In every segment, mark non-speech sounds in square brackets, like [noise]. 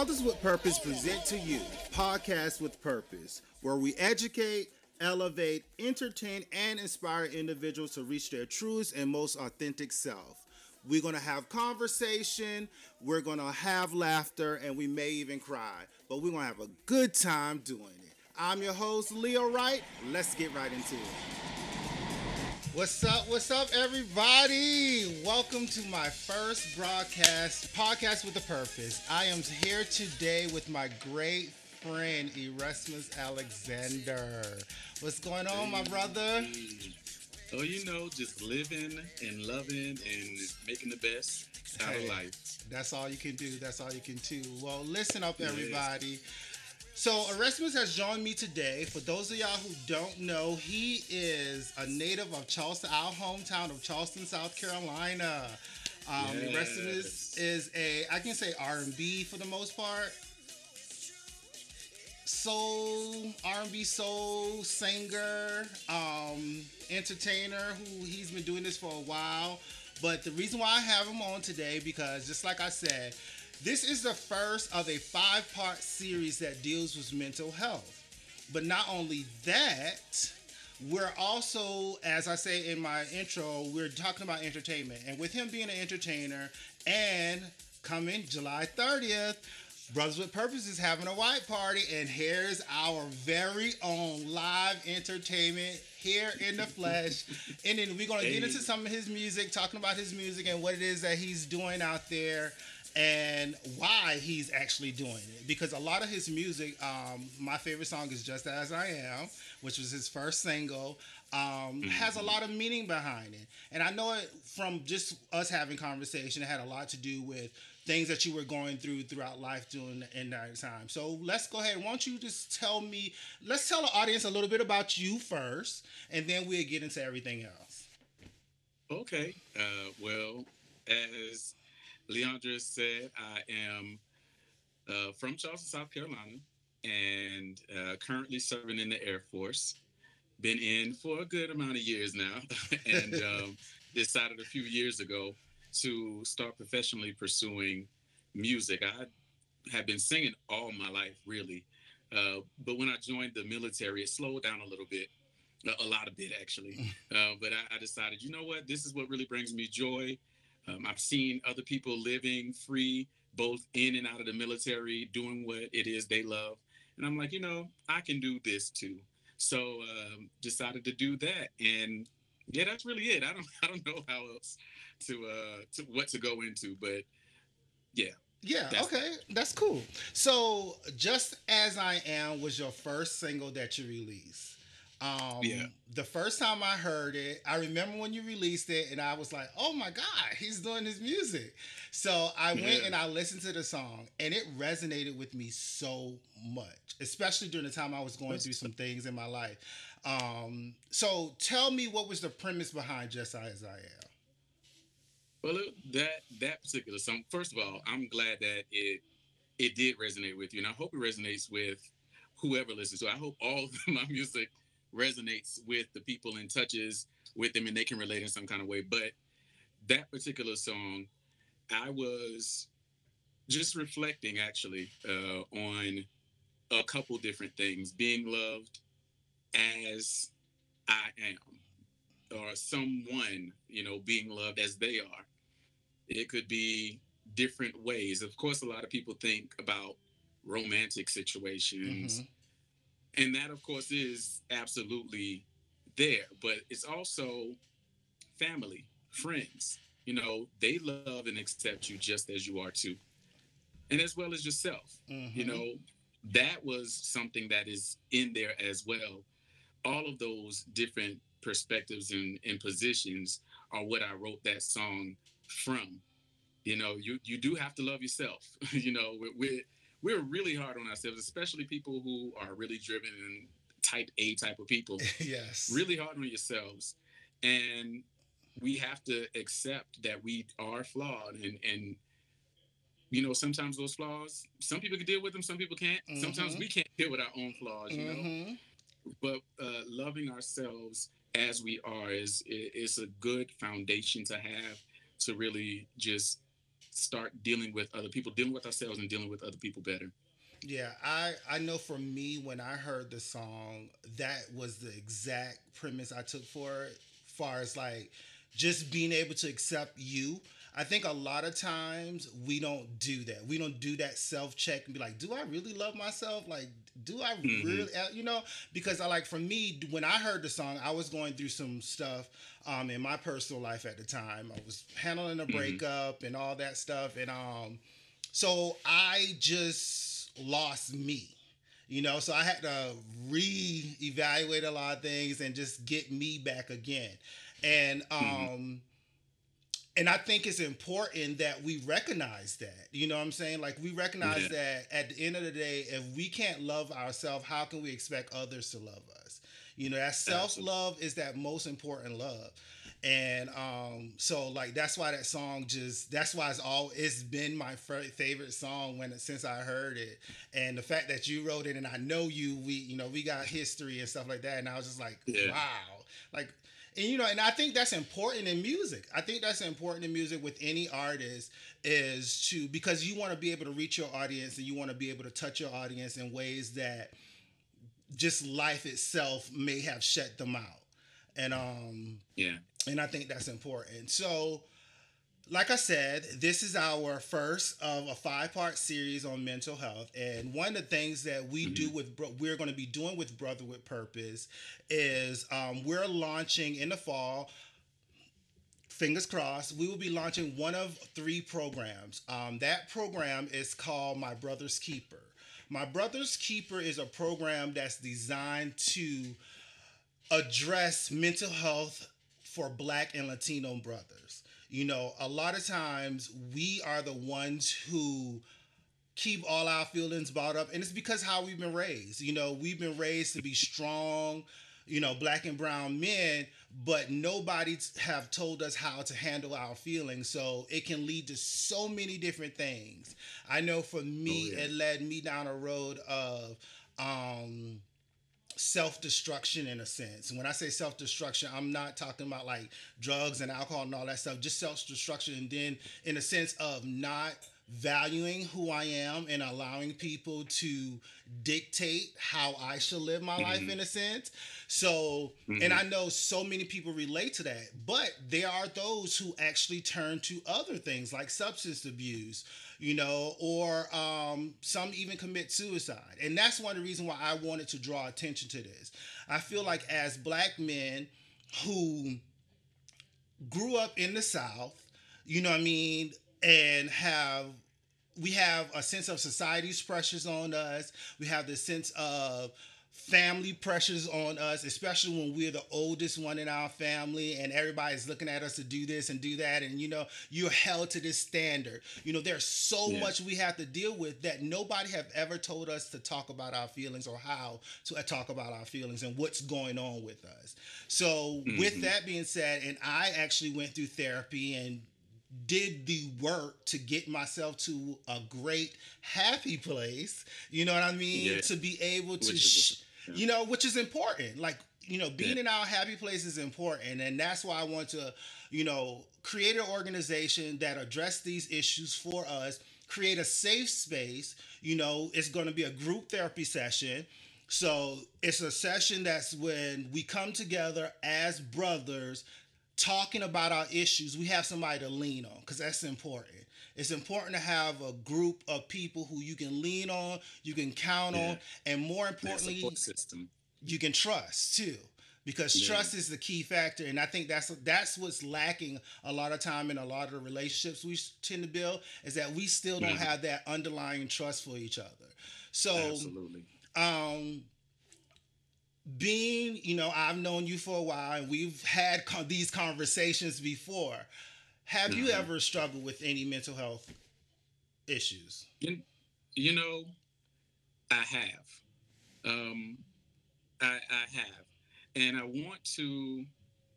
Brothers with Purpose present to you Podcast with Purpose, where we educate, elevate, entertain, and inspire individuals to reach their truest and most authentic self. We're going to have conversation, we're going to have laughter, and we may even cry, but we're going to have a good time doing it. I'm your host, Leo Wright. Let's get right into it. What's up? What's up, everybody? Welcome to my first broadcast, Podcast with a Purpose. I am here today with my great friend, Erasmus Alexander. What's going on, my brother? Oh, you know, just living and loving and making the best out Hey, of life. That's all you can do. That's all you can do. Well, listen up, everybody. So, Erasmus has joined me today. For those of y'all who don't know, he is a native of Charleston, our hometown of Charleston, South Carolina. Um, Yes. Erasmus is a, I can say R&B for the most part. Soul, R&B soul singer, um, entertainer who he's been doing this for a while. But the reason why I have him on today because just like I said, this is the first of a five-part series that deals with mental health. But not only that, we're also, as I say in my intro, we're talking about entertainment. And with him being an entertainer and coming July 30th, Brothers with Purpose is having a white party, and here's our very own live entertainment here in the flesh. [laughs] and then we're gonna get into some of his music, talking about his music and what it is that he's doing out there and why he's actually doing it. Because a lot of his music, um, my favorite song is Just As I Am, which was his first single, um, has a lot of meaning behind it. And I know it from just us having conversation, it had a lot to do with things that you were going through throughout life during the in that time. So let's go ahead. Why don't you just tell me, let's tell the audience a little bit about you first, and then we'll get into everything else. Okay. Uh, well, as Leandra said, I am uh, from Charleston, South Carolina, and uh, currently serving in the Air Force. Been in for a good amount of years now, [laughs] and um, decided a few years ago to start professionally pursuing music. I have been singing all my life, really. Uh, but when I joined the military, it slowed down a little bit, a, a lot of bit actually. [laughs] Uh, but I, I decided, you know what, this is what really brings me joy. Um, I've seen other people living free, both in and out of the military, doing what it is they love, and I'm like, you know, I can do this too. So um, decided to do that, and yeah, that's really it. I don't, [laughs] I don't know how else to, uh, to what to go into, but yeah, Yeah, That's- okay, that's cool. So, Just As I Am was your first single that you released. Um, Yeah. The first time I heard it, I remember when you released it, and I was like, oh my God, he's doing his music. So, I went Yeah. and I listened to the song, and it resonated with me so much, especially during the time I was going through some things in my life. Um, so, tell me what was the premise behind Just As I Am? Well, it, that that particular song. First of all, I'm glad that it it did resonate with you, and I hope it resonates with whoever listens to. it. I hope all [laughs] of my music resonates with the people and touches with them, and they can relate in some kind of way. But that particular song, I was just reflecting actually uh, on a couple different things: being loved as I am, or someone, you know, being loved as they are. It could be different ways. Of course, a lot of people think about romantic situations, Mhm. And that, of course, is absolutely there. But it's also family, friends. You know, they love and accept you just as you are too, and as well as yourself you Mhm. know that was something that is in there as well all of those different perspectives and, and positions are what i wrote that song from you know you you do have to love yourself [laughs] you know we're, we're we're really hard on ourselves especially people who are really driven and type a type of people [laughs] yes. really hard on yourselves and we have to accept that we are flawed and and you know, sometimes those flaws, some people can deal with them, some people can't. Mm-hmm. Sometimes we can't deal with our own flaws, you mm-hmm. know. But uh, loving ourselves as we are is is a good foundation to have to really just start dealing with other people, dealing with ourselves, and dealing with other people better. Yeah, I I know for me when I heard the song, that was the exact premise I took for it. Far as like just being able to accept you I think a lot of times we don't do that. We don't do that self check and be like, do I really love myself? Like, do I mm-hmm. really, uh, you know? Because I like for me, when I heard the song, I was going through some stuff um, in my personal life at the time. I was handling a mm-hmm. breakup mm-hmm. and all that stuff, and um, so I just lost me you know so i had to re-evaluate a lot of things and just get me back again and mm-hmm. um and I think it's important that we recognize that. You know what I'm saying? Like we recognize yeah. that at the end of the day, if we can't love ourselves, how can we expect others to love us? You know, that self-love is that most important love. And um, so like that's why that song just that's why it's all it's been my favorite song when since I heard it. And the fact that you wrote it and I know you, we you know we got history and stuff like that. And I was just like, yeah. wow, like and you know and i think that's important in music. I think that's important in music with any artist is to because you want to be able to reach your audience and you want to be able to touch your audience in ways that just life itself may have shut them out. And um yeah. and i think that's important. So like I said, this is our first of a five part series on mental health. And one of the things that we mm-hmm. do with, we're going to be doing with Brother with Purpose is um, we're launching in the fall. Fingers crossed, we will be launching one of three programs. Um, that program is called My Brother's Keeper. My Brother's Keeper is a program that's designed to address mental health for Black and Latino brothers you know, a lot of times we are the ones who keep all our feelings bottled up and it's because how we've been raised you know we've been raised to be strong you know black and brown men but nobody have told us how to handle our feelings so it can lead to so many different things i know for me oh, yeah. it led me down a road of um self-destruction in a sense. When I say self-destruction, I'm not talking about like drugs and alcohol and all that stuff, just self-destruction and then in a sense of not valuing who I am and allowing people to dictate how I should live my mm-hmm. life in a sense. So, mm-hmm. and I know so many people relate to that, but there are those who actually turn to other things like substance abuse, you know, or um, some even commit suicide. And that's one of the reasons why I wanted to draw attention to this. I feel like as black men who grew up in the South, you know what I mean, and have we have a sense of society's pressures on us. We have the sense of family pressures on us, especially when we're the oldest one in our family and everybody's looking at us to do this and do that. And, you know, you're held to this standard. You know, there's so yeah. much we have to deal with that nobody have ever told us to talk about our feelings or how to talk about our feelings and what's going on with us. So, mm-hmm. with that being said, and I actually went through therapy and did the work to get myself to a great happy place you know what i mean yeah. to be able to yeah. you know which is important like you know being yeah. in our happy place is important and that's why i want to you know create an organization that address these issues for us create a safe space you know it's going to be a group therapy session so it's a session that's when we come together as brothers talking about our issues, we have somebody to lean on because that's important. It's important to have a group of people who you can lean on, you can count yeah. on, and more importantly, you can trust too. Because yeah. trust is the key factor, and I think that's that's what's lacking a lot of time in a lot of the relationships we tend to build is that we still don't have that underlying trust for each other. So, Absolutely. um, being, you know, I've known you for a while and we've had con- these conversations before. Have mm-hmm. you ever struggled with any mental health issues? You, you know, I have. Um, I, I have. And I want to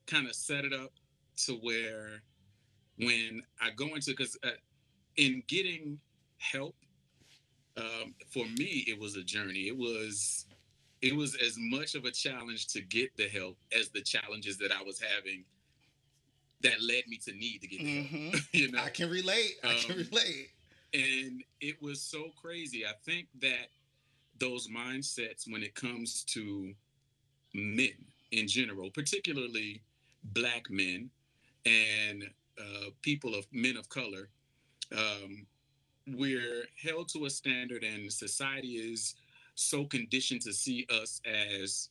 kind of set it up to where when I go into, because uh, in getting help, um, for me, it was a journey. It was it was as much of a challenge to get the help as the challenges that I was having that led me to need to get the help. Mhm. [laughs] You know, I can relate. I can Um, relate. and it was so crazy. I think that those mindsets, when it comes to men in general, particularly black men and uh, people of men of color, um, we're held to a standard, and society is so conditioned to see us as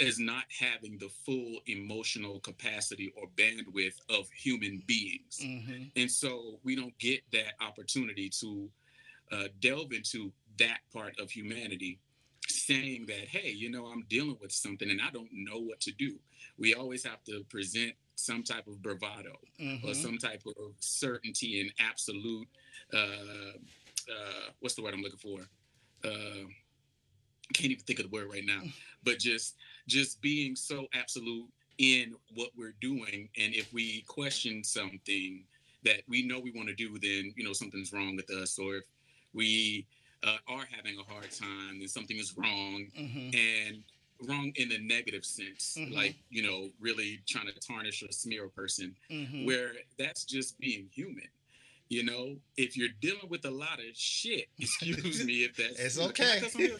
as not having the full emotional capacity or bandwidth of human beings. Hmm and so we don't get that opportunity to uh, delve into that part of humanity saying that hey you know i'm dealing with something and i don't know what to do. We always have to present some type of bravado or hmm some type of certainty and absolute uh, uh, what's the word i'm looking for uh, can't even think of the word right now but just just being so absolute in what we're doing. And if we question something that we know we want to do then you know something's wrong with us. Or if we uh, are having a hard time then something is wrong hmm and wrong in a negative sense Mhm. like you know really trying to tarnish or smear a person. Hmm where that's just being human you know if you're dealing with a lot of shit [laughs] excuse me if that's It's okay. cuss on here?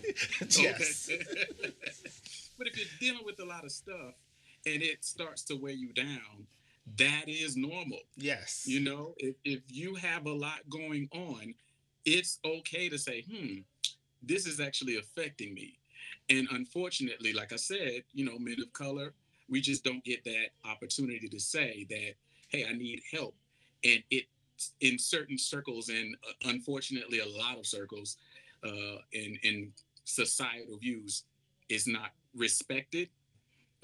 yes. [laughs] But if you're dealing with a lot of stuff and it starts to weigh you down, that is normal. Yes. You know, if, if you have a lot going on, it's okay to say, hmm, this is actually affecting me. And unfortunately, like I said, you know, men of color, we just don't get that opportunity to say that, hey, I need help. And it, in certain circles, and uh, unfortunately, a lot of circles, uh, in in societal views, is not respected.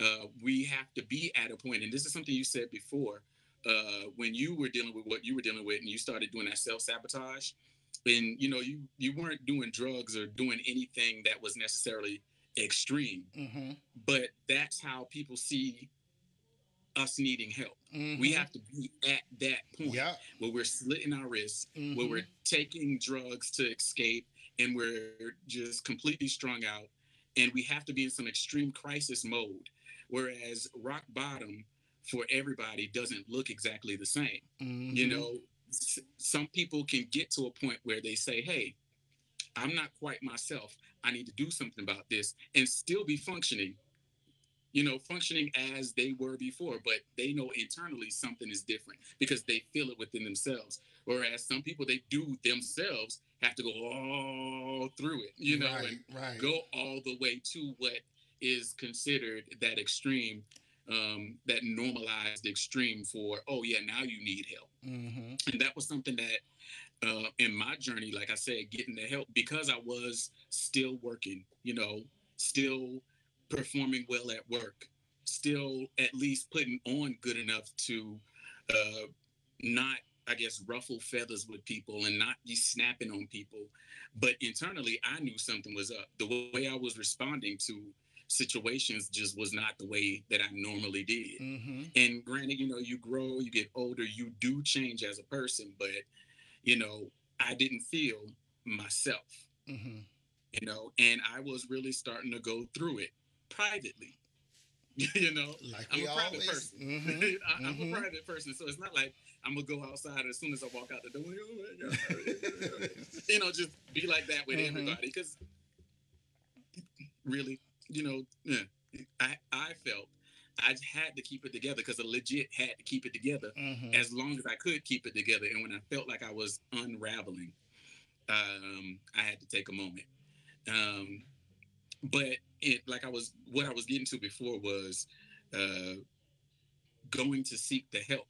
Uh, we have to be at a point, and this is something you said before, uh, when you were dealing with what you were dealing with, and you started doing that self sabotage, and you know you you weren't doing drugs or doing anything that was necessarily extreme, hmm but that's how people see us needing help. hmm We have to be at that point where we're slitting our wrists, where Mhm. we're taking drugs to escape, and we're just completely strung out, and we have to be in some extreme crisis mode. Whereas rock bottom for everybody doesn't look exactly the same. You Mhm. know, s- some people can get to a point where they say, "Hey, I'm not quite myself. I need to do something about this," and still be functioning. You know, functioning as they were before, but they know internally something is different because they feel it within themselves. Whereas some people, they do themselves have to go all through it, you know, right, and right. go all the way to what is considered that extreme, um, that normalized extreme for, oh, yeah, now you need help hmm and that was something that uh, in my journey like i said getting the help because i was still working you know still performing well at work still at least putting on good enough to uh, not i guess ruffle feathers with people and not be snapping on people. But internally i knew something was up. The way i was responding to situations just was not the way that i normally did. Hmm and granted, you know, you grow, you get older, you do change as a person, but you know, I didn't feel myself, hmm you know, and I was really starting to go through it privately. [laughs] you know, Like I'm a private always. person. Mhm. I, [laughs] I'm Mhm. a private person, so it's not like I'm gonna go outside as soon as I walk out the door. Oh [laughs] you know, just be like that with Mhm. everybody, because really, you know, yeah, I I felt I had to keep it together because I legit had to keep it together Mhm. as long as I could keep it together. And when I felt like I was unraveling, um, I had to take a moment. Um, but it, like I was, what I was getting to before was uh, going to seek the help.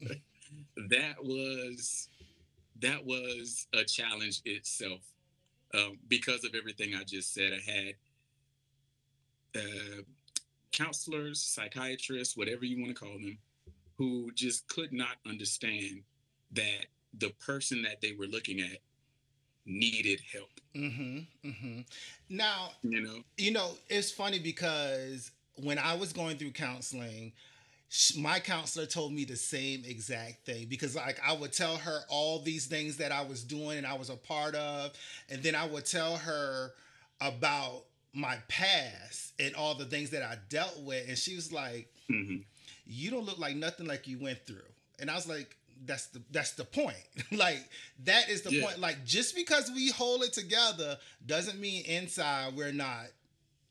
[laughs] that was that was a challenge itself um, because of everything I just said. I had uh, counselors, psychiatrists, whatever you want to call them, who just could not understand that the person that they were looking at needed help. Mm-hmm, mm-hmm. Now, You know, you know, it's funny because when I was going through counseling, my counselor told me the same exact thing because like I would tell her all these things that I was doing and I was a part of and then I would tell her about my past and all the things that I dealt with and she was like Mhm. you don't look like nothing like you went through and I was like that's the that's the point. [laughs] Like that is the Yeah. point. Like just because we hold it together doesn't mean inside we're not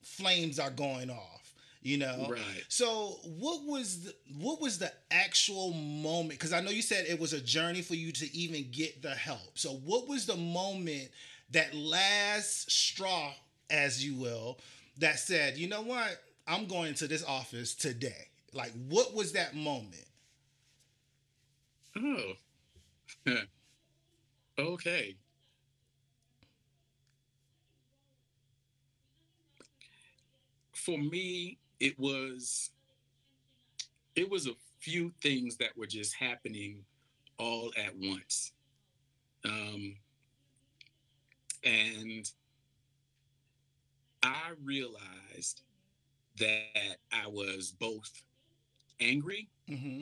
flames are going off you know? Right. so what was the, what was the actual moment because i know you said it was a journey for you to even get the help. So what was the moment that last straw as you will that said you know what? I'm going to this office today. Like what was that moment Oh. [laughs] okay. For me, it was it was a few things that were just happening all at once. Um and I realized that I was both angry mm-hmm.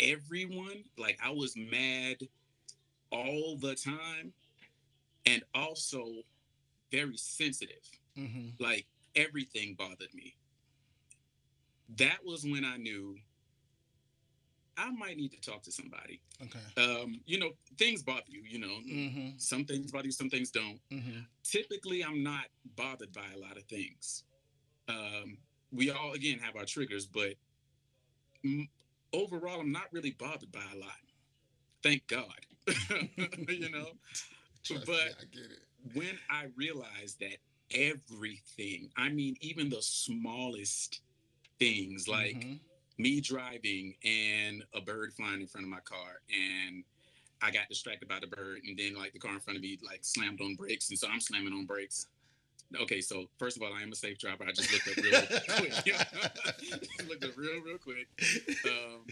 Everyone. Like I was mad all the time and also very sensitive. Mm-hmm. Like everything bothered me. That was when I knew I might need to talk to somebody. okay Um, you know, things bother you, you know. mm-hmm. Some things bother you, some things don't. Mm-hmm. Typically, I'm not bothered by a lot of things. Um, we all, again, have our triggers, but mm, overall, I'm not really bothered by a lot. Thank God. [laughs] you know, [laughs] Trust But- me, i get it when I realized that everything, I mean, even the smallest things, like Mhm. me driving and a bird flying in front of my car and I got distracted by the bird and then like the car in front of me like slammed on brakes and so I'm slamming on brakes. Okay, so first of all, I am a safe driver. I just looked up real [laughs] quick. [laughs] looked up real, real quick. Um,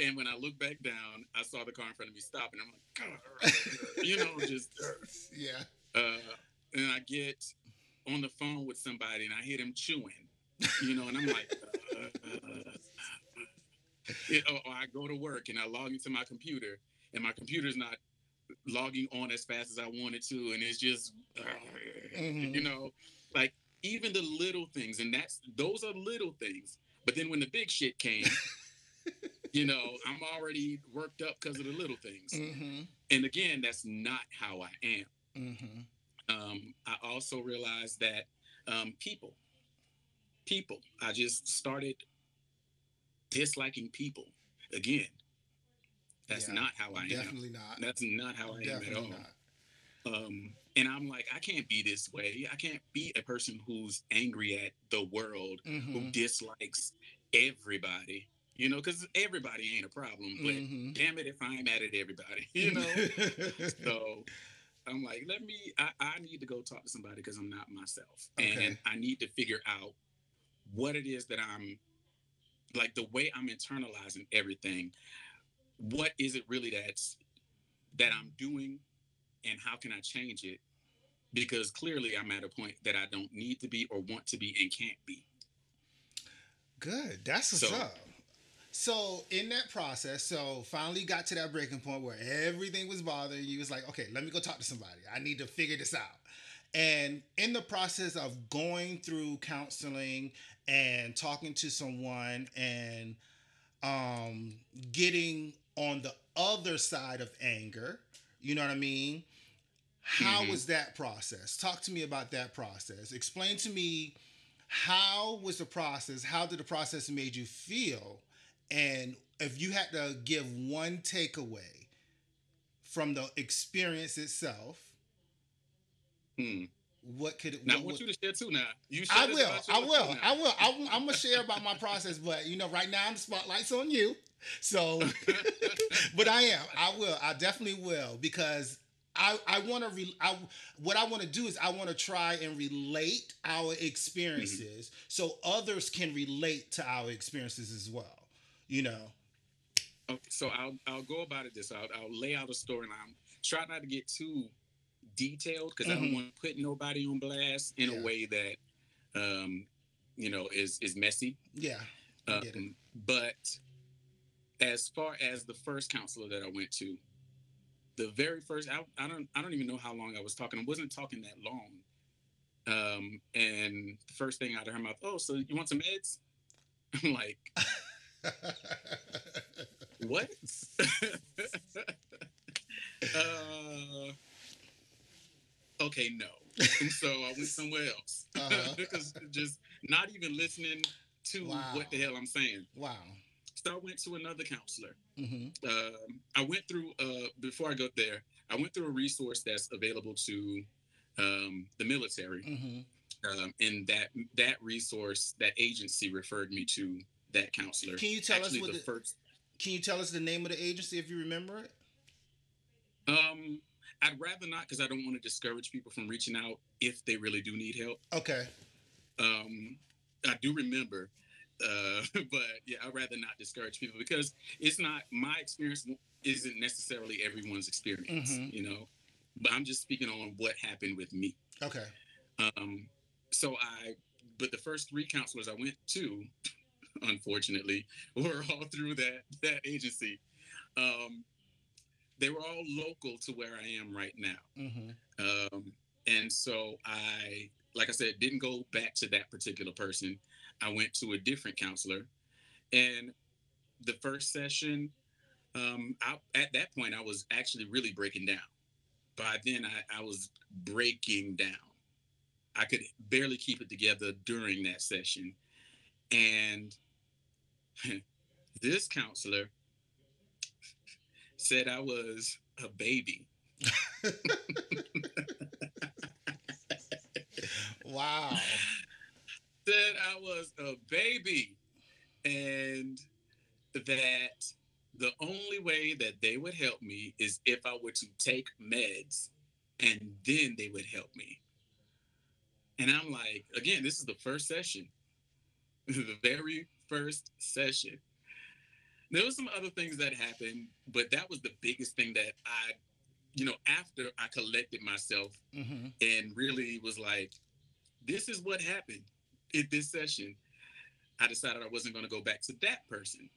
and when I looked back down, I saw the car in front of me stop, and I'm like, God, you know, just. [laughs] yeah Uh, and I get on the phone with somebody, and I hear them chewing, you know, and I'm like, uh, it, or, or I go to work and I log into my computer, and my computer's not logging on as fast as I wanted to, and it's just, Mhm. you know, like even the little things, and that's those are little things. But then when the big shit came, [laughs] you know, I'm already worked up because of the little things. Mm-hmm. And again, that's not how I am. Mm-hmm. Um, I also realized that um, people, people, I just started disliking people again. That's Yeah, not how I am. Definitely not. That's not how I am at all. not. Um, and I'm like, I can't be this way. I can't be a person who's angry at the world, who Mhm. dislikes everybody. You know, because everybody ain't a problem. But Mhm. damn it, if I'm mad at everybody, [laughs] you know. [laughs] so I'm like, let me. I, I need to go talk to somebody because I'm not myself, Okay. and I need to figure out what it is that I'm like the way I'm internalizing everything. What is it really that's that I'm doing, and how can I change it? Because clearly, I'm at a point that I don't need to be or want to be and can't be. Good. That's what's So- up. So in that process, so finally got to that breaking point where everything was bothering you. It was like, okay, let me go talk to somebody. I need to figure this out. And in the process of going through counseling and talking to someone and um, getting on the other side of anger, you know what I mean? How Mhm. was that process? Talk to me about that process. Explain to me how was the process? How did the process made you feel? And if you had to give one takeaway from the experience itself, Hmm. what could it? Now I want you to share too. Now you. I will. I will. I will. I'm, I'm gonna share about my process, but you know, right now the spotlight's on you. So, [laughs] but I am. I will. I definitely will because I I want to. Re, I what I want to do is I want to try and relate our experiences so others can relate to our experiences as well. You know. Okay, so I'll I'll go about it this. I'll, I'll lay out a story and I'm try not to get too detailed because I Mhm. don't want to put nobody on blast in Yeah. a way that um you know is is messy. Yeah. I. Um, but as far as the first counselor that I went to, the very first I, I don't I don't even know how long I was talking. I wasn't talking that long. Um, and the first thing out of her mouth, oh, so you want some meds? [laughs] I'm like, what? [laughs] uh, okay, no. And so I went somewhere else Uh-huh. [laughs] because just not even listening to Wow. what the hell I'm saying. wow. So I went to another counselor. hmm Um, I went through uh, before I got there. I went through a resource that's available to um, the military, hmm um, and that that resource, that agency referred me to that counselor. Can you tell Actually, us what the the, first? Can you tell us the name of the agency if you remember it? Um, I'd rather not because I don't want to discourage people from reaching out if they really do need help. Okay. Um, I do remember, uh, [laughs] but yeah, I'd rather not discourage people because it's not my experience isn't necessarily everyone's experience, Mhm. you know. But I'm just speaking on what happened with me. Okay. Um, so I, but the first three counselors I went to, [laughs] unfortunately, were [laughs] all through that that agency. Um, they were all local to where I am right now. hmm Um, and so I, like I said, didn't go back to that particular person. I went to a different counselor. And the first session, um, I, at that point, I was actually really breaking down. By then, I, I was breaking down. I could barely keep it together during that session. And [laughs] this counselor said I was a baby. [laughs] [laughs] Wow. Said I was a baby and that the only way that they would help me is if I were to take meds and then they would help me. And I'm like, again, this is the first session, [laughs] the very first session. There was some other things that happened, but that was the biggest thing that I, you know, after I collected myself hmm and really was like, this is what happened in this session. I decided I wasn't going to go back to that person.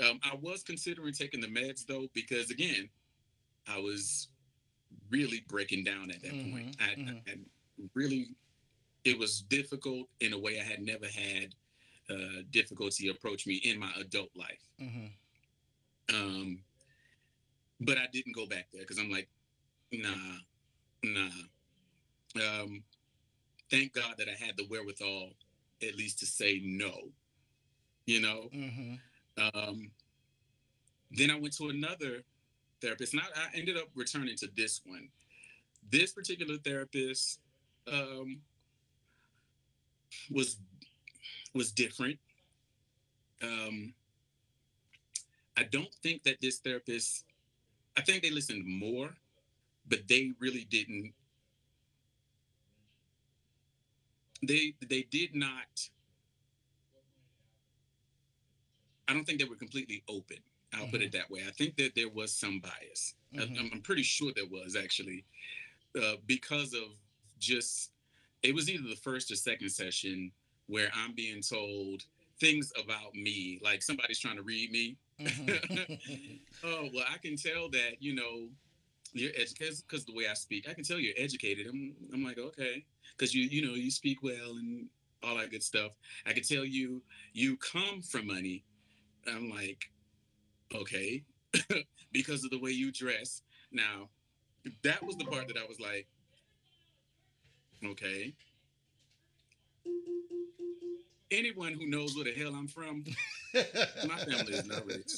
Um, I was considering taking the meds though, because again, I was really breaking down at that Mhm, point. I, mhm. I, I really, it was difficult in a way I had never had uh, difficulty approach me in my adult life. hmm Um, but I didn't go back there because I'm like, nah, nah. Um, thank God that I had the wherewithal at least to say no, you know. hmm Um, then I went to another therapist, and I, I ended up returning to this one. This particular therapist um, was was different. Um, I don't think that this therapist. I think they listened more, but they really didn't. They they did not I don't think they were completely open. I'll put it that way. I think that there was some bias. I- Mhm. I'm, I'm pretty sure there was actually, uh, because of just it was either the first or second session where I'm being told things about me, like somebody's trying to read me. Mhm. [laughs] Oh well, I can tell that you know you're educated because the way I speak, I can tell you're educated. I'm I'm like okay, because you you know you speak well and all that good stuff. I can tell you you come from money. I'm like okay, [laughs] because of the way you dress. Now that was the part that I was like okay. Anyone who knows where the hell I'm from, [laughs] my family is not rich.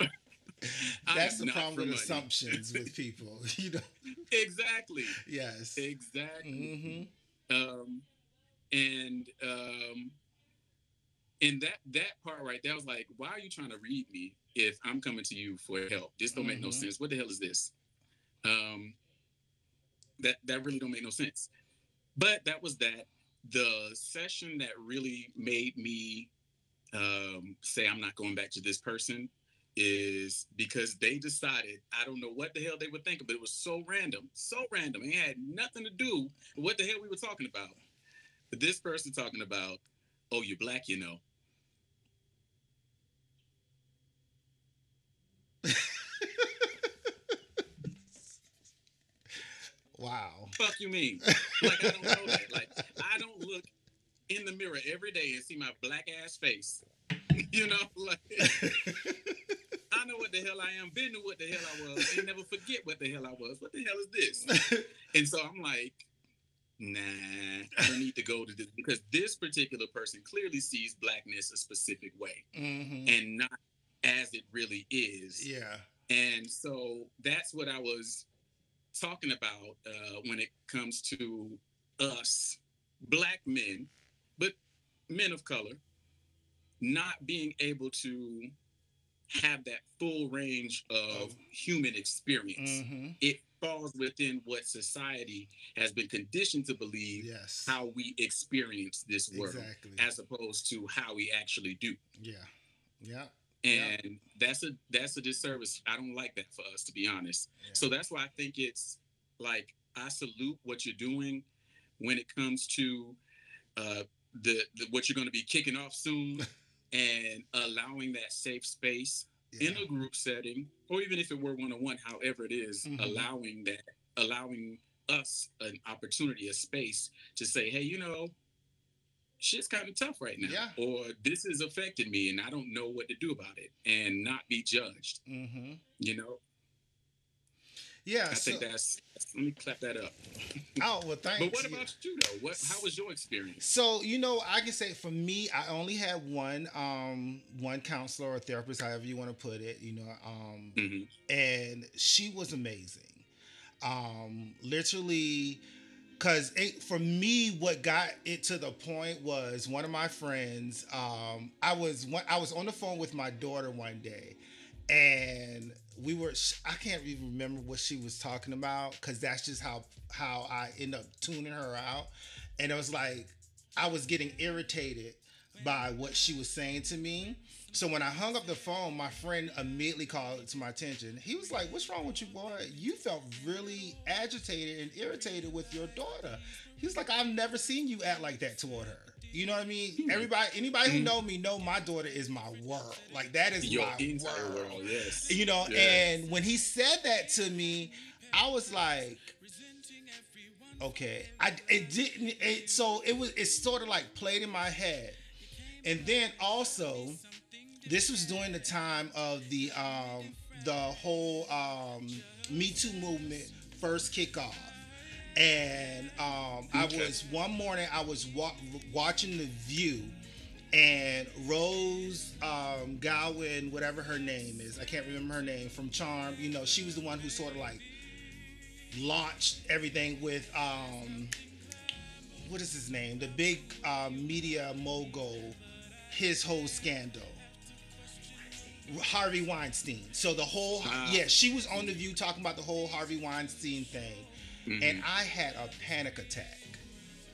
[laughs] [laughs] That's the problem with money. assumptions with [laughs] people. [laughs] You know. Exactly. Yes. Exactly. hmm Um, and um, and that that part right there, was like, why are you trying to read me if I'm coming to you for help? This don't make no Mhm. sense. What the hell is this? Um, that that really don't make no sense. But that was that. The session that really made me um, say I'm not going back to this person is because they decided I don't know what the hell they were thinking, but it was so random, so random. It had nothing to do with what the hell we were talking about. But this person talking about, oh, you're black, you know. [laughs] wow. Fuck you mean? Like I don't know that. Like I don't look in the mirror every day and see my black ass face. [laughs] you know, like [laughs] what the hell I am, been to what the hell I was, and never forget what the hell I was. What the hell is this? [laughs] And so I'm like, nah, I don't need to go to this because this particular person clearly sees blackness a specific way hmm and not as it really is. Yeah. And so that's what I was talking about uh, when it comes to us, black men, but men of color, not being able to have that full range of human experience. hmm It falls within what society has been conditioned to believe Yes. how we experience this world Exactly. as opposed to how we actually do yeah. Yeah. Yeah. and that's a that's a disservice i don't like that for us to be honest Yeah. so that's why i think it's like i salute what you're doing when it comes to uh the, the what you're going to be kicking off soon [laughs] and allowing that safe space yeah. in a group setting or even if it were one-on-one however it is, Mhm. allowing that allowing us an opportunity a space to say hey you know shit's kind of tough right now Yeah. or this has affected me and i don't know what to do about it and not be judged hmm you know Yeah. i so, think that's let me clap that up [laughs] oh well, thanks. but what about you though what how was your experience So you know, I can say for me, I only had one, um, one counselor or therapist, however you want to put it. You know, um, Mhm. and she was amazing. Um, literally, because for me, what got it to the point was one of my friends. Um, I was one, I was on the phone with my daughter one day, and we were. I can't even remember what she was talking about because that's just how how I end up tuning her out, and it was like I was getting irritated by what she was saying to me. So when I hung up the phone, my friend immediately called it to my attention. He was like, "What's wrong with you, boy? You felt really agitated and irritated with your daughter." He was like, "I've never seen you act like that toward her." You know what I mean? Everybody, anybody who know me know my daughter is my world. Like that is your my entire world. world yes You know, Yes. and when he said that to me, I was like, okay. I it didn't it so it was it sort of like played in my head. And then also, this was during the time of the um the whole um Me Too movement first kickoff. And um I was one morning I was wa- watching the view and Rose um, Gowen, whatever her name is, I can't remember her name from Charm. You know, she was the one who sort of like launched everything with um, what is his name? The big um, media mogul, his whole scandal. Harvey Weinstein. So the whole Ah. yeah, she was on the View talking about the whole Harvey Weinstein thing, and mm-hmm. I had a panic attack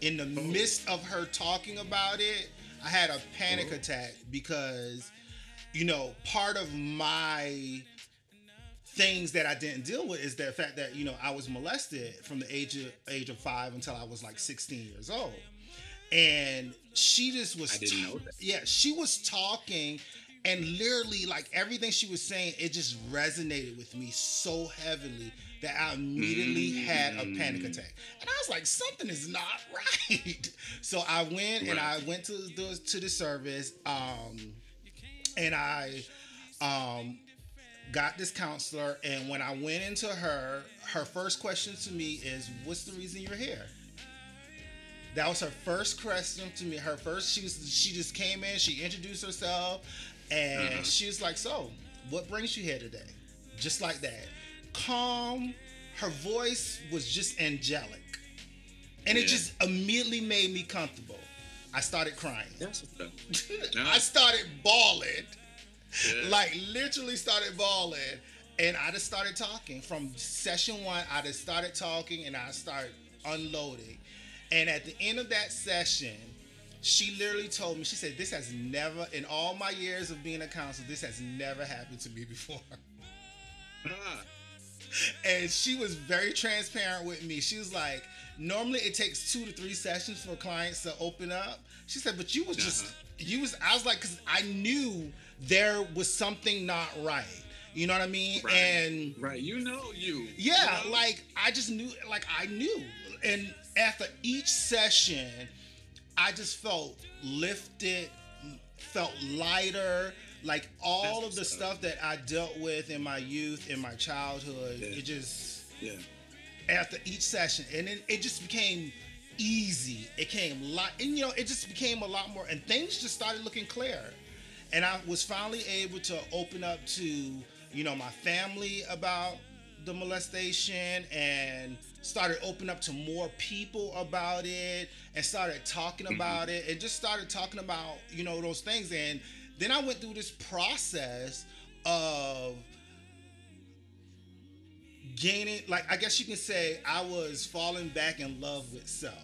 in the midst of her talking about it. I had a panic Oh. attack because, you know, part of my things that I didn't deal with is the fact that you know I was molested from the age of age of five until I was like 16 years old, and she just was I didn't know that. yeah she was talking and literally like everything she was saying it just resonated with me so heavily that I immediately had a panic Mm. attack. And I was like something is not [laughs] right. So I went and I went to the to the service um and I um got this counselor. And when I went into her her first question to me is what's the reason you're here? That was her first question to me. Her first she was she just came in she introduced herself and mm-hmm. she was like so what brings you here today? Just like that. Calm her voice was just angelic. And it just immediately made me comfortable. I started crying. That's [laughs] i started bawling. Yeah. like literally started bawling. And i just started talking. From session one i just started talking and i started unloading. And at the end of that session she literally told me she said this has never in all my years of being a counselor this has never happened to me before and she was very transparent with me. She was like, normally it takes two to three sessions for clients to open up. She said, but you was just Uh-huh. you was I was like, cause I knew there was something not right. You know what I mean? Right. And Right. You know you. yeah, you know? like I just knew, like I knew, and after each session, I just felt lifted, felt lighter. Like all That's of the stuff that I dealt with in my youth, in my childhood, Yeah. it just Yeah. after each session, and then it just became easy. It came lot, and you know, it just became a lot more, and things just started looking clear. And I was finally able to open up to, you know, my family about the molestation and started opening up to more people about it and started talking mm-hmm. about it and just started talking about, you know, those things. And then I went through this process of gaining like I guess you can say I was falling back in love with self.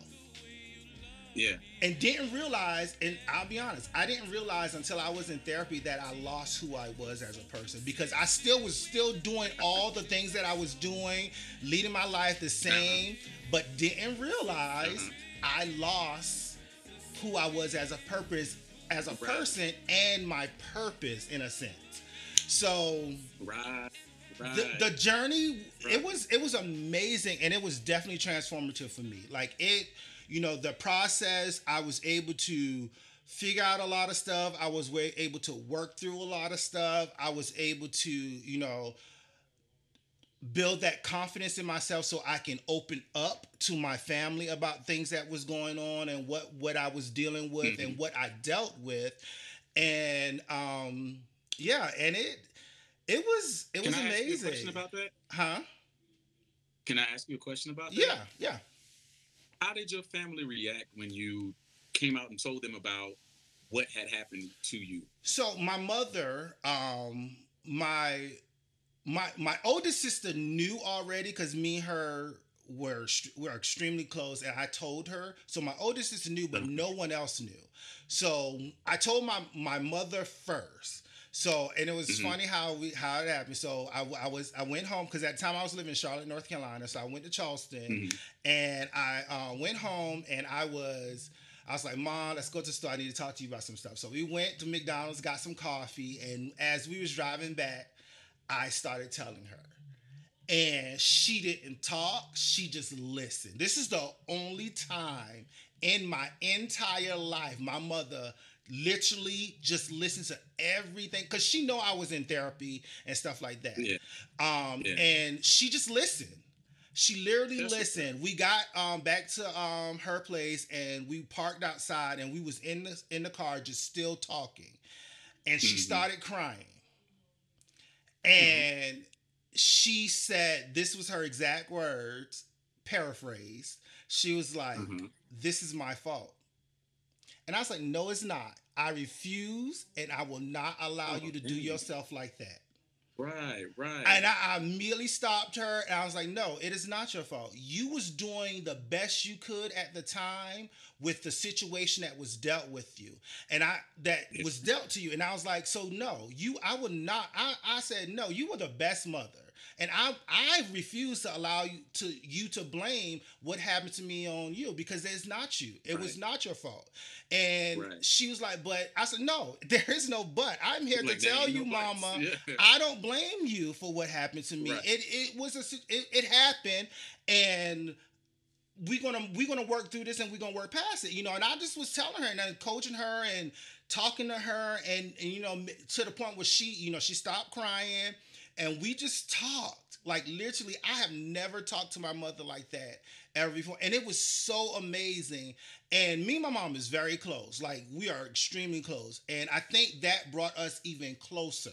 Yeah. And didn't realize, and I'll be honest, I didn't realize until I was in therapy that I lost who I was as a person because I still was still doing all the things that I was doing, leading my life the uh-huh. same, but didn't realize uh-huh. I lost who I was as a purpose, as a person, and my purpose in a sense. So Right. Right. the, the journey Right. it was it was amazing and it was definitely transformative for me like it you know the process i was able to figure out a lot of stuff. I was way able to work through a lot of stuff. I was able to you know build that confidence in myself so i can open up to my family about things that was going on and what what i was dealing with and what i dealt with. And um yeah and it it was it Can was I ask you a amazing. question about that? huh? Can I ask you a question about that? yeah yeah How did your family react when you came out and told them about what had happened to you? so my mother um my my my oldest sister knew already because me and her were were extremely close and i told her. So my oldest sister knew but no one else knew. So i told my my mother first so and it was Mhm. funny how we how it happened so i, I was i went home because at the time i was living in charlotte north carolina so i went to charleston Mhm. and i uh, went home and i was I was like, Mom, let's go to the store. I need to talk to you about some stuff. So we went to McDonald's, got some coffee, and as we was driving back, I started telling her. And she didn't talk, she just listened. This is the only time in my entire life my mother literally just listened to everything because she know I was in therapy and stuff like that. Yeah. Um, Yeah. and she just listened. She literally That's listened. We got um back to um her place and we parked outside and we was in the in the car just still talking. And she Mhm. started crying. And she said this was her exact words, paraphrased. She was like, Mhm. "This is my fault." And I was like, "No, it's not. I refuse and I will not allow Oh, you to do yourself like that." Right, right. And I, I immediately stopped her and I was like, no, it is not your fault. You was doing the best you could at the time with the situation that was dealt with you. And I that was dealt to you. And I was like, so no, you I would not I, I said, no, you were the best mother. And I I refuse to allow you to you to blame what happened to me on you because it's not you. It was not your fault. And Right. she was like, but I said, no, [laughs] there is no but. I'm here Like, to tell you, no mama, [laughs] Yeah. I don't blame you for what happened to me. Right. It it was a it, it happened, and we're gonna we're gonna work through this, and we're gonna work past it. You know, and I just was telling her and then coaching her and talking to her, and, and you know to the point where she you know she stopped crying, and we just talked. Like literally, I have never talked to my mother like that ever before, and it was so amazing. And me and my mom is very close. Like we are extremely close, and I think that brought us even closer.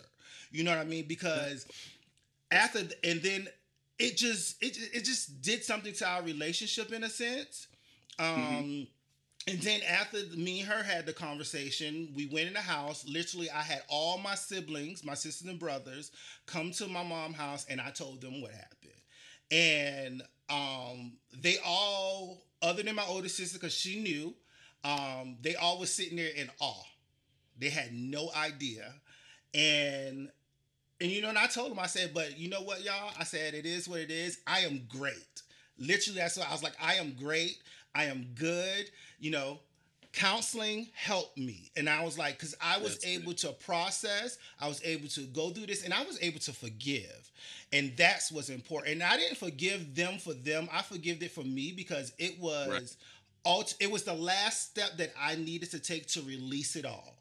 You know what I mean? Because after and then it just it it just did something to our relationship in a sense. Um and then after me and her had the conversation, we went in the house. Literally, I had all my siblings, my sisters and brothers, come to my mom's house, and I told them what happened. And um, they all, other than my older sister, because she knew, um, they all was sitting there in awe. They had no idea, and and you know, and I told them, I said, but you know what, y'all? I said, it is what it is. I am great. Literally, that's what I was like. I am great. I am good. You know, counseling helped me and i was like because i was That's able good. to process i was able to go through this and i was able to forgive and that's what's important and i didn't forgive them for them i forgived it for me because it was Right. it was the last step that i needed to take to release it all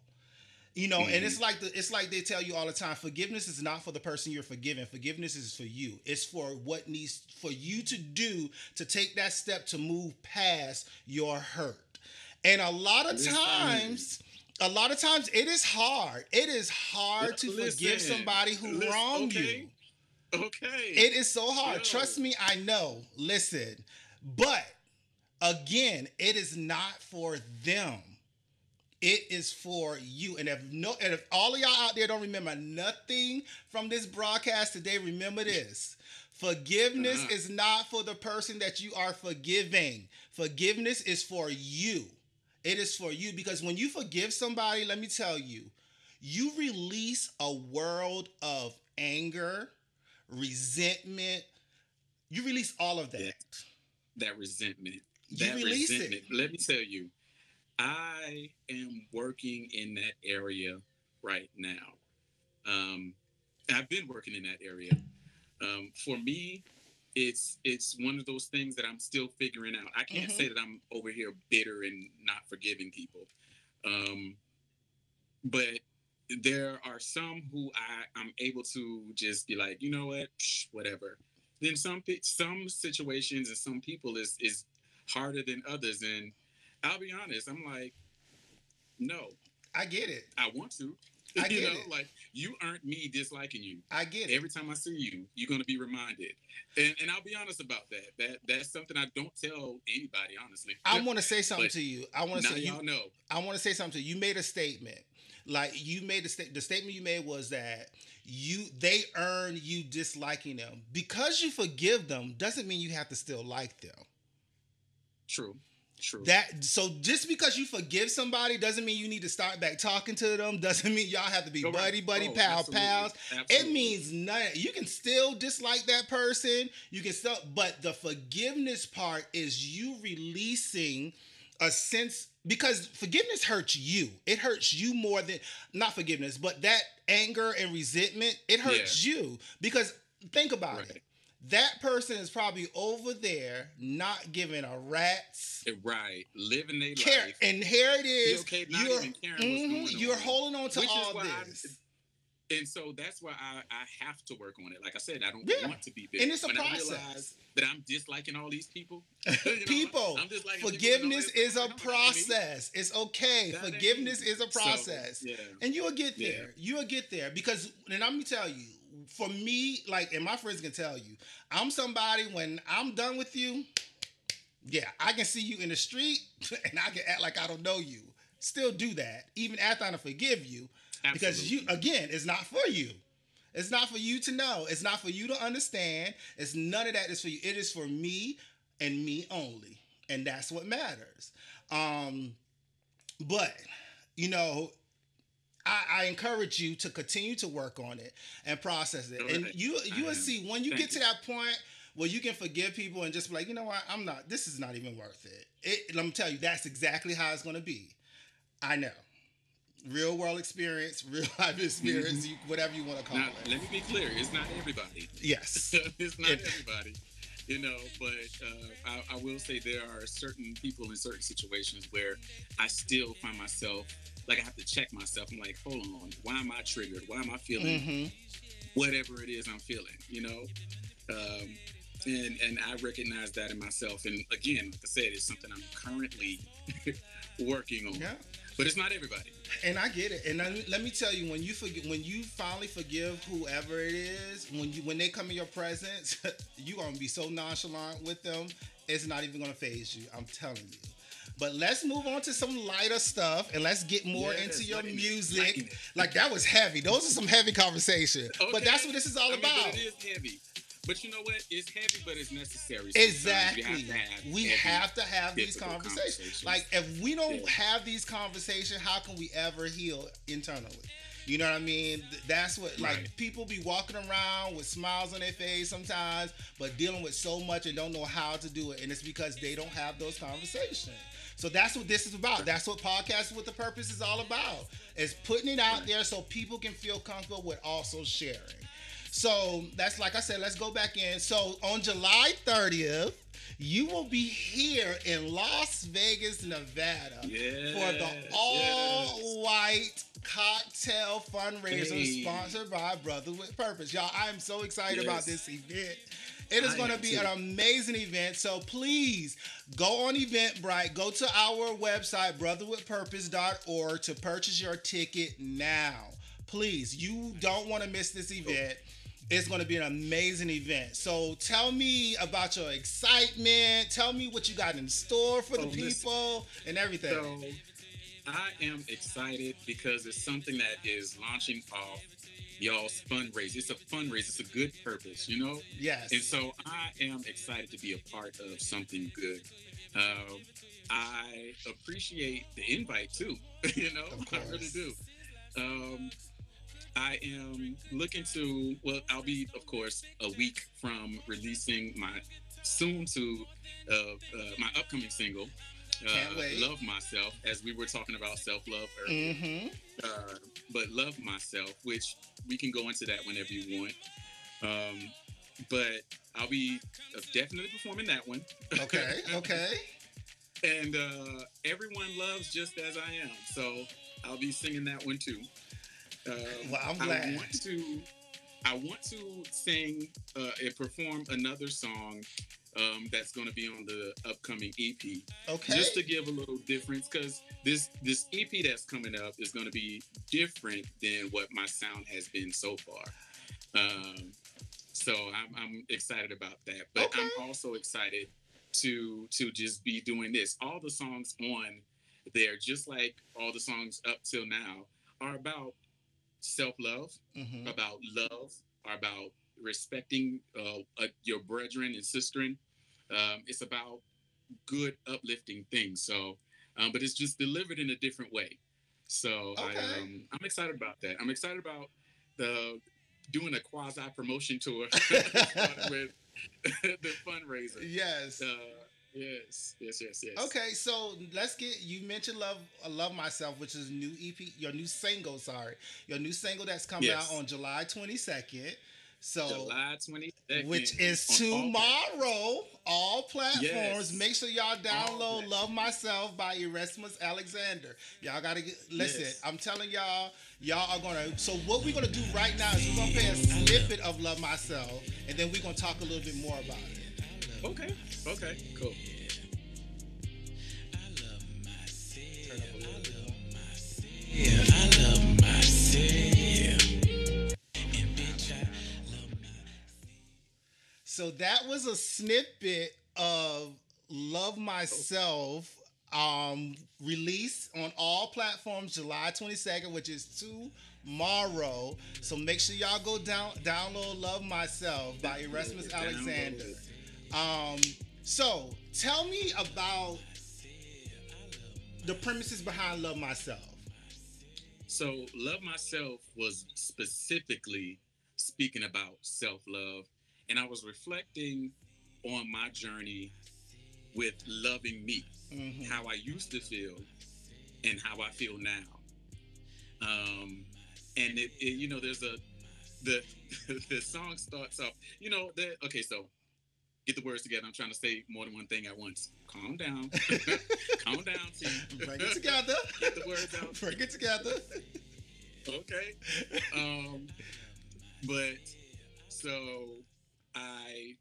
you know and it's like the it's like they tell you all the time forgiveness is not for the person you're forgiving forgiveness is for you it's for what needs for you to do to take that step to move past your hurt and a lot of times a lot of times it is hard it is hard to forgive somebody who Listen, wronged okay. you Okay. it is so hard. Yo. Trust me, I know. Listen. But again, it is not for them. It is for you. And if no and if all of y'all out there don't remember nothing from this broadcast today, remember this. Forgiveness Uh-huh. is not for the person that you are forgiving. Forgiveness is for you. It is for you because when you forgive somebody, let me tell you, you release a world of anger, resentment. You release all of that. Yeah. that resentment. You that release it. resentment. Let me tell you, I am working in that area right now. Um, I've been working in that area. Um, for me, it's it's one of those things that I'm still figuring out. I can't Mhm. say that I'm over here bitter and not forgiving people. Um, but there are some who I, I'm able to just be like, you know what, Psh, whatever. Then some some situations and some people is is harder than others, and I'll be honest, I'm like, no, I get it. I want to. I [laughs] you get know, it. like you earned me disliking you. I get it. Every time I see you, you're gonna be reminded, and and I'll be honest about that. That that's something I don't tell anybody, honestly. I want to say something But to you. I want to say you y'all know. I want to say something to you. You made a statement. Like you made a sta- the statement you made was that you they earn you disliking them. Because you forgive them doesn't mean you have to still like them. True, true. That so just because you forgive somebody doesn't mean you need to start back talking to them. [laughs] Doesn't mean y'all have to be Correct. buddy buddy Oh, pal absolutely. pals. It means none. You can still dislike that person. You can still, but the forgiveness part is you releasing a sense because forgiveness hurts you. It hurts you more than not forgiveness, but that anger and resentment. It hurts you because think about Right. it. That person is probably over there not giving a rat's right. Living their care, life. and here it is. okay not you're even caring what's mhm, going you're on. holding on to Which all why I- this. And so that's why I, I have to work on it. Like I said, I don't Yeah. want to be bitter. And it's a when I process. realize that I'm disliking all these people. [laughs] [laughs] you know, people, I'm disliking people forgiveness is a process. It's okay. That Forgiveness me. is a So, process. yeah. And you'll get Yeah. there. You'll get there. Because and let me tell you, for me, like, and my friends can tell you, I'm somebody when I'm done with you, yeah, I can see you in the street [laughs] and I can act like I don't know you. Still do that, even after I forgive you. Because you again, it's not for you. It's not for you to know. It's not for you to understand. It's none of that is for you. It is for me and me only. And that's what matters. Um, but you know, I, I encourage you to continue to work on it and process it. And you you will see when you Thank get to you. that point where you can forgive people and just be like, you know what, I'm not. This is not even worth it. it let me tell you, that's exactly how it's going to be. I know. Real world experience, real [laughs] life experience, mm-hmm. you, whatever you want to call Now, it. let me be clear. It's not everybody. Yes. [laughs] it's not It- everybody. You know, but uh, I, I will say there are certain people in certain situations where I still find myself like I have to check myself. I'm like, hold on, why am I triggered? Why am I feeling hmm whatever it is I'm feeling? You know, um, and and I recognize that in myself. And again, like I said, it's something I'm currently [laughs] working on. Yeah. But it's not everybody. And I get it. And I, let me tell you, when you forget, when you finally forgive whoever it is, when you when they come in your presence, [laughs] you gonna be so nonchalant with them. It's not even gonna phase you. I'm telling you. But let's move on to some lighter stuff and let's get more Yes, into your music. it. Like that was heavy. Those are some heavy conversation. But that's what this is all I mean, about. It is heavy. But you know what? It's heavy, but it's necessary. Sometimes Exactly. have to have we have to have these conversations. conversations. Like if we don't Yeah. have these conversations, how can we ever heal internally? You know what I mean? That's what like Right. people be walking around with smiles on their face sometimes, but dealing with so much and don't know how to do it, and it's because they don't have those conversations. So that's what this is about. That's what podcast with the purpose is all about. Is putting it out there so people can feel comfortable with also sharing. So that's like I said, let's go back in. So on July 30th, you will be here in Las Vegas, Nevada for the Yes, all white cocktail fundraiser Hey. sponsored by Brothers with Purpose. Y'all, I am so excited about this event. It is going to be too. an amazing event. So please go on Eventbrite, go to our website, brotherwithpurpose.org, to purchase your ticket now. Please, you don't want to miss this event. It's going to be an amazing event. So tell me about your excitement. Tell me what you got in store for the Oh, listen. people and everything. So I am excited because it's something that is launching off y'all's fundraiser. It's a fundraiser. It's a good purpose, you know. yes. And so I am excited to be a part of something good. Um, I appreciate the invite too. [laughs] you know, Of I really do. Um, I am looking to. Well, I'll be, of course, a week from releasing my soon to uh, uh, my upcoming single. Uh, love myself, as we were talking about self love earlier. mm-hmm. Uh, but love myself, which we can go into that whenever you want. Um, but I'll be uh, definitely performing that one. Okay. [laughs] Okay. and uh, everyone loves just as I am, so I'll be singing that one too. Uh, Well, I'm I want to. I want to sing uh, and perform another song um, that's going to be on the upcoming EP Okay. just to give a little difference because this this ep that's coming up is going to be different than what my sound has been so far um so i'm, I'm excited about that but Okay. i'm also excited to to just be doing this all the songs on there just like all the songs up till now are about self-love Mhm. about love, are about respecting uh, uh, your brethren and sisterin. Um, it's about good, uplifting things. So, um, but it's just delivered in a different way. So Okay. I, um, I'm excited about that. I'm excited about the doing a quasi promotion tour [laughs] [laughs] with [laughs] the fundraiser. Yes. Uh, yes, yes, yes, yes. Okay, so let's get you mentioned love uh, love myself, which is new EP, your new single. Sorry, your new single that's coming Yes. out on July twenty second. So, July 22nd. which is tomorrow, all platforms. Yes. Make sure y'all download "Love Myself" by Erasmus Alexander. Y'all gotta get listen. Yes. I'm telling y'all, y'all are gonna. So what we're gonna do right now is we're gonna play a snippet of "Love Myself," and then we're gonna talk a little bit more about it. Okay. Okay. Cool. Turn up a little bit more. Yeah, I love myself. And bitch, I love So that was a snippet of Love Myself um released on all platforms July 22nd, which is tomorrow. So make sure y'all go down download Love Myself by Erasmus Download Alexander. Um so tell me about the premises behind Love Myself. So, Love Myself was specifically speaking about self love. And I was reflecting on my journey with loving me, Mhm. how I used to feel and how I feel now. Um, and it, it, you know, there's a, the, [laughs] the song starts off, you know, that, okay, so get the words together. I'm trying to say more than one thing at once. Calm down. [laughs] Calm down, T. Bring it together. Get the words out. Bring it together. okay. Um, but so I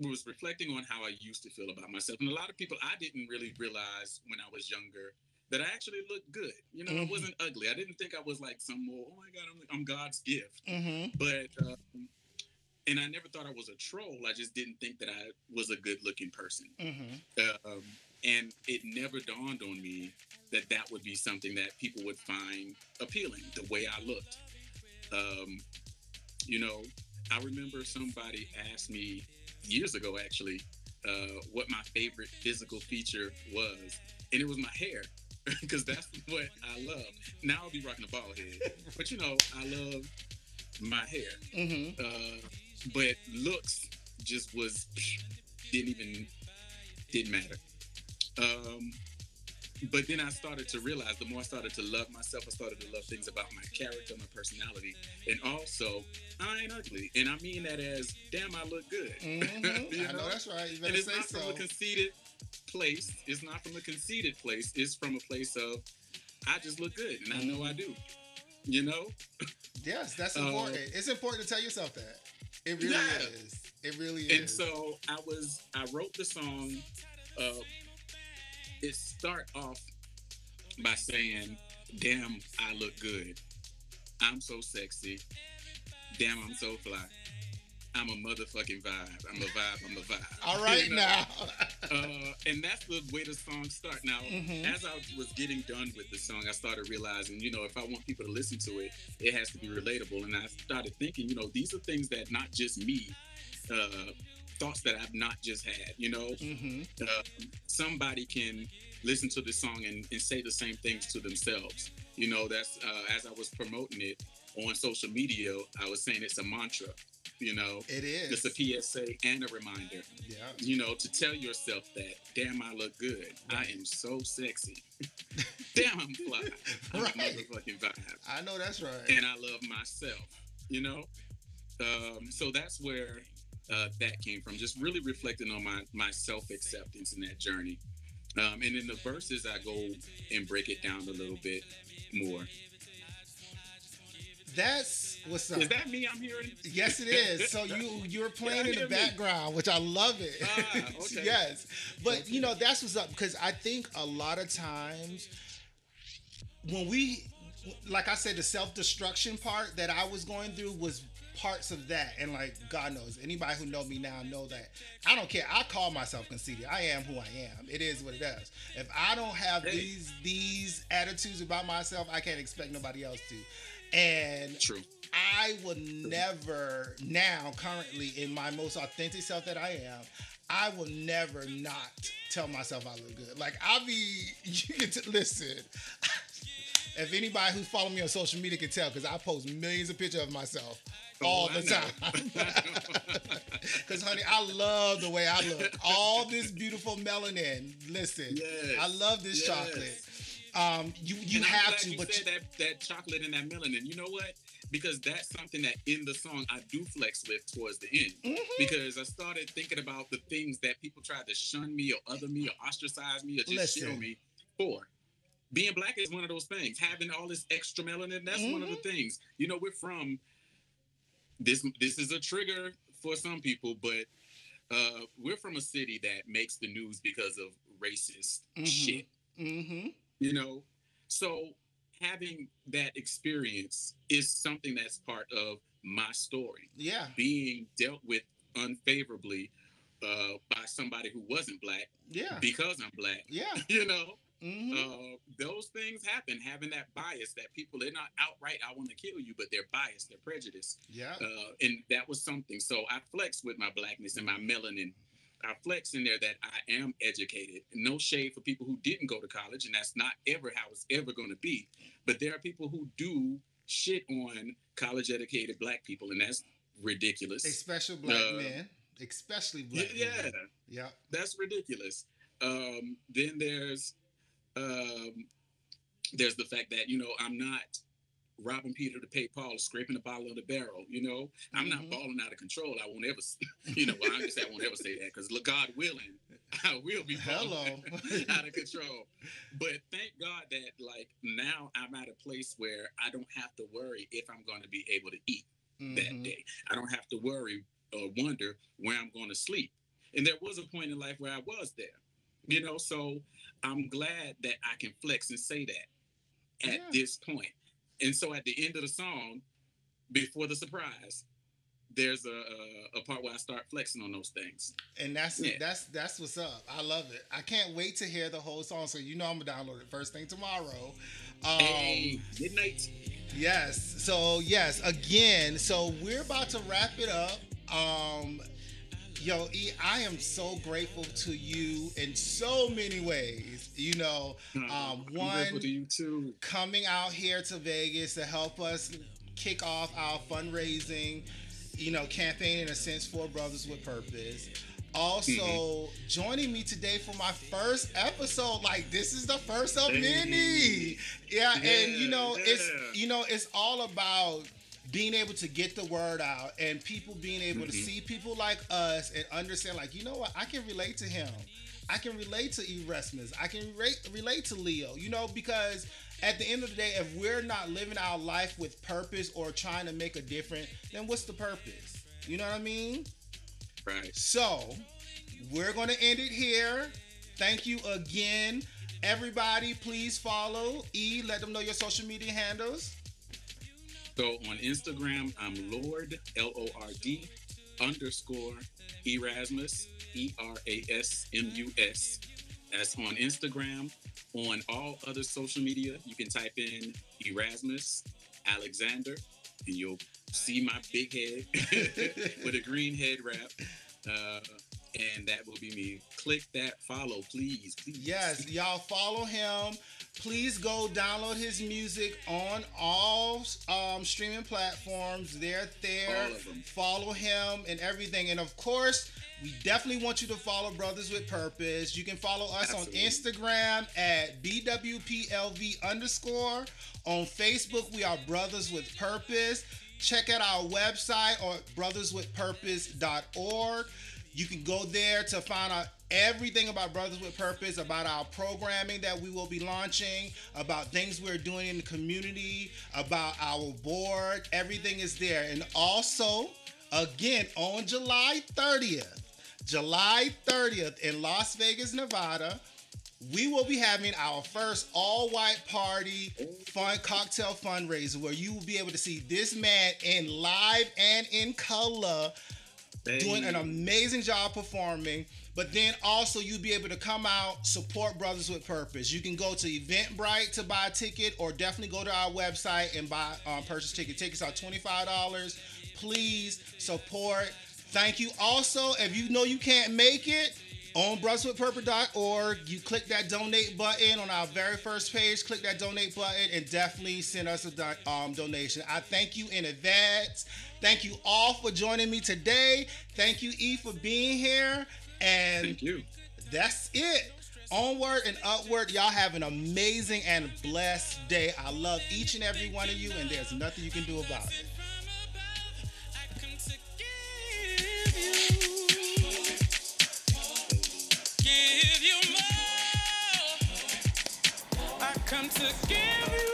was reflecting on how I used to feel about myself, and a lot of people I didn't really realize when I was younger that I actually looked good. You know, Mhm. I wasn't ugly. I didn't think I was like some more. Oh my God, I'm, I'm God's gift. Mm-hmm. But um, and I never thought I was a troll. I just didn't think that I was a good-looking person. Mm-hmm. Um, and it never dawned on me that that would be something that people would find appealing, the way I looked. Um, you know, I remember somebody asked me years ago, actually, uh, what my favorite physical feature was, and it was my hair. [laughs] because that's what I love. Now I'll be rocking a bald head, but you know I love my hair. Mm-hmm. Uh, but looks just was didn't even didn't matter. Um, but then I started to realize the more I started to love myself, I started to love things about my character, my personality, and also I ain't ugly, and I mean that as damn I look good. [laughs] Mm-hmm. You I know know? that's right. You and it's say not so. from a conceited place. It's not from a conceited place. It's from a place of I just look good, and I know I do. You know, Yes, that's Uh, important. it's important to tell yourself that. It really Yeah. is. It really is. and so I was I wrote the song. Uh, it start off by saying, "Damn, I look good. I'm so sexy. Damn, I'm so fly. I'm a motherfucking vibe. I'm a vibe. I'm a vibe." [laughs] All right You know? now. uh, and that's the way the song start. Now, Mhm. as I was getting done with the song, I started realizing, you know, if I want people to listen to it, it has to be relatable. And I started thinking, you know, these are things that not just me, uh, thoughts that I've not just had. You know, mm-hmm. uh, somebody can listen to this song and, and say the same things to themselves. You know, that's uh, as I was promoting it on social media, I was saying it's a mantra. You know, It is. it's a PSA and a reminder yeah. you know, to tell yourself that, damn, I look good. I am so sexy. [laughs] damn, I'm fly. I'm Right. a motherfucking vibe. I know that's right. And I love myself, you know? Um, so that's where uh, that came from, just really reflecting on my, my self acceptance in that journey. Um, and in the verses, I go and break it down a little bit more. That's what's up. Is that me I'm hearing? Yes, it is. So [laughs] you you're playing in the hear me? background, which I love it. Ah, [laughs] okay. yes, but you know that's what's up because I think a lot of times when we, like I said, the self destruction part that I was going through was parts of that, and like God knows, anybody who know me now know that I don't care. I call myself conceited. I am who I am. It is what it is. If I don't have Hey. these these attitudes about myself, I can't expect nobody else to. And True. I will never now currently in my most authentic self that I am, I will never not tell myself I look good. Like I'll be [laughs] you can t- listen. [laughs] If anybody who's following me on social media can tell, because I post millions of pictures of myself oh, all Oh, I the know. time. [laughs] Because honey, I love the way I look. All this beautiful melanin. Listen, Yes. I love this Yes. chocolate. Um, you you And have to, you but said that that chocolate and that melanin. You know what? Because that's something that in the song I do flex with towards the end. Mhm. Because I started thinking about the things that people tried to shun me or other me or ostracize me or just Listen. me for. Being black is one of those things. Having all this extra melanin, that's one of the Mm-hmm. things. You know, we're from this this is a trigger for some people, but uh, we're from a city that makes the news because of racist Mhm. shit mm-hmm. You know so having that experience is something that's part of my story yeah, being dealt with unfavorably uh, by somebody who wasn't black yeah, because i'm black yeah. [laughs] you know Mm-hmm. uh, those things happen having that bias that people they're not outright i want to kill you but they're biased they're prejudiced yeah. uh, and that was something. So I flex with my blackness and my melanin. I flex in there that I am educated. No shade for people who didn't go to college, and that's not ever how it's ever going to be. But there are people who do shit on college educated black people, and that's ridiculous. Especially black Uh, men. Especially black yeah, men. Yeah. that's ridiculous. Um, then there's um, there's the fact that you know I'm not robbing Peter to pay Paul, scraping the bottom of the barrel. You know, I'm Mhm. not balling out of control. I won't ever, [laughs] you know, well, I'm just I won't ever say that because God willing, [laughs] I will be Hello. [laughs] out of control. But thank God that like now I'm at a place where I don't have to worry if I'm going to be able to eat that Mhm. day. I don't have to worry or wonder where I'm going to sleep. And there was a point in life where I was there, you know. So I'm glad that I can flex and say that at Yeah. this point. And so at the end of the song, before the surprise, there's a, a, a part where I start flexing on those things. And that's Yeah. that's that's what's up. I love it. I can't wait to hear the whole song. So you know I'm gonna download it first thing tomorrow. Um, hey, midnight. Yes. So yes, again, so we're about to wrap it up. Um Yo, E, I am so grateful to you in so many ways. You know, um, I'm one to you too. coming out here to Vegas to help us kick off our fundraising, you know, campaign in a sense for Brothers with Purpose. Also, Mm-hmm. joining me today for my first episode. Like this is the first of many. Yeah, and you Yeah, know, it's you know, it's all about being able to get the word out and people being able to Mhm. see people like us and understand, like, you know what, I can relate to him. I can relate to Erasmus. I can relate relate to Leo. You know, because at the end of the day, if we're not living our life with purpose or trying to make a difference, then what's the purpose? You know what I mean? Right. So, we're going to end it here. Thank you again. Everybody, please follow E. Let them know your social media handles. So on Instagram, I'm Lord L O R D underscore Erasmus E R A S M U S. That's on Instagram. On all other social media, you can type in Erasmus Alexander, and you'll see my big head [laughs] with a green head wrap. Uh, and that will be me. Click that follow, please. please. Yes, y'all follow him. Please go download his music on all um, streaming platforms. They're there. All of 'em. Follow him and everything. And of course, we definitely want you to follow Brothers with Purpose. You can follow us Absolutely. on Instagram at BWPLV underscore. On Facebook, we are Brothers with Purpose. Check out our website or brotherswithpurpose.org. You can go there to find out everything about Brothers with Purpose, about our programming that we will be launching, about things we're doing in the community, about our board. Everything is there. And also, again, on July 30th, July 30th in Las Vegas, Nevada, we will be having our first all white party fun cocktail fundraiser where you will be able to see this man in live and in color doing an amazing job performing. But then also you'll be able to come out, support Brothers with Purpose. You can go to Eventbrite to buy a ticket, or definitely go to our website and buy um, purchase ticket. Tickets are twenty five dollars. Please support. Thank you. Also, if you know you can't make it. On brotherswithpurpose.org, you click that donate button on our very first page. Click that donate button and definitely send us a do- um, donation. I thank you in advance. Thank you all for joining me today. Thank you, E, for being here. And Thank you. that's it. Onward and upward. Y'all have an amazing and blessed day. I love each and every one of you, and there's nothing you can do about it. Come to give you.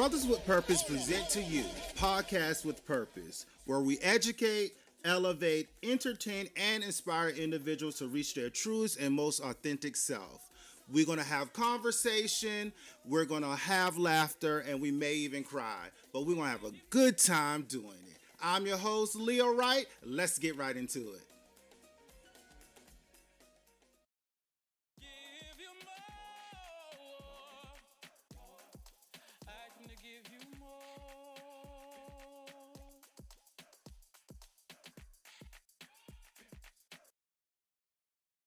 Brothers with Purpose present to you Podcast with Purpose, where we educate, elevate, entertain, and inspire individuals to reach their truest and most authentic self. We're going to have conversation, we're going to have laughter, and we may even cry, but we're going to have a good time doing it. I'm your host, Leo Wright. Let's get right into it.